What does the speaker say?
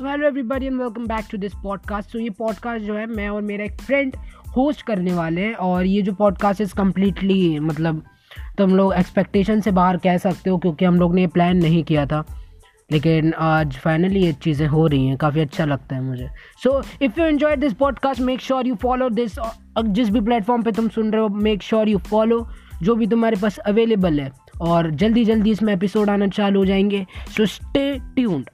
So hello everybody and welcome back to this podcast so ये podcast जो है, मैं और मेरा एक फ्रेंड होस्ट करने वाले हैं और ये जो पॉडकास्ट इज़ कम्प्लीटली मतलब तुम लोग एक्सपेक्टेशन से बाहर कह सकते हो क्योंकि हम लोग ने ये प्लान नहीं किया था। लेकिन आज फाइनली ये चीज़ें हो रही हैं, काफ़ी अच्छा लगता है मुझे। So if you enjoy this podcast make sure you follow this जिस भी प्लेटफॉर्म पे तुम सुन रहे हो मेक श्योर यू फॉलो जो भी तुम्हारे पास अवेलेबल है। और जल्दी जल्दी इसमें एपिसोड आना चालू हो जाएँगे। So stay tuned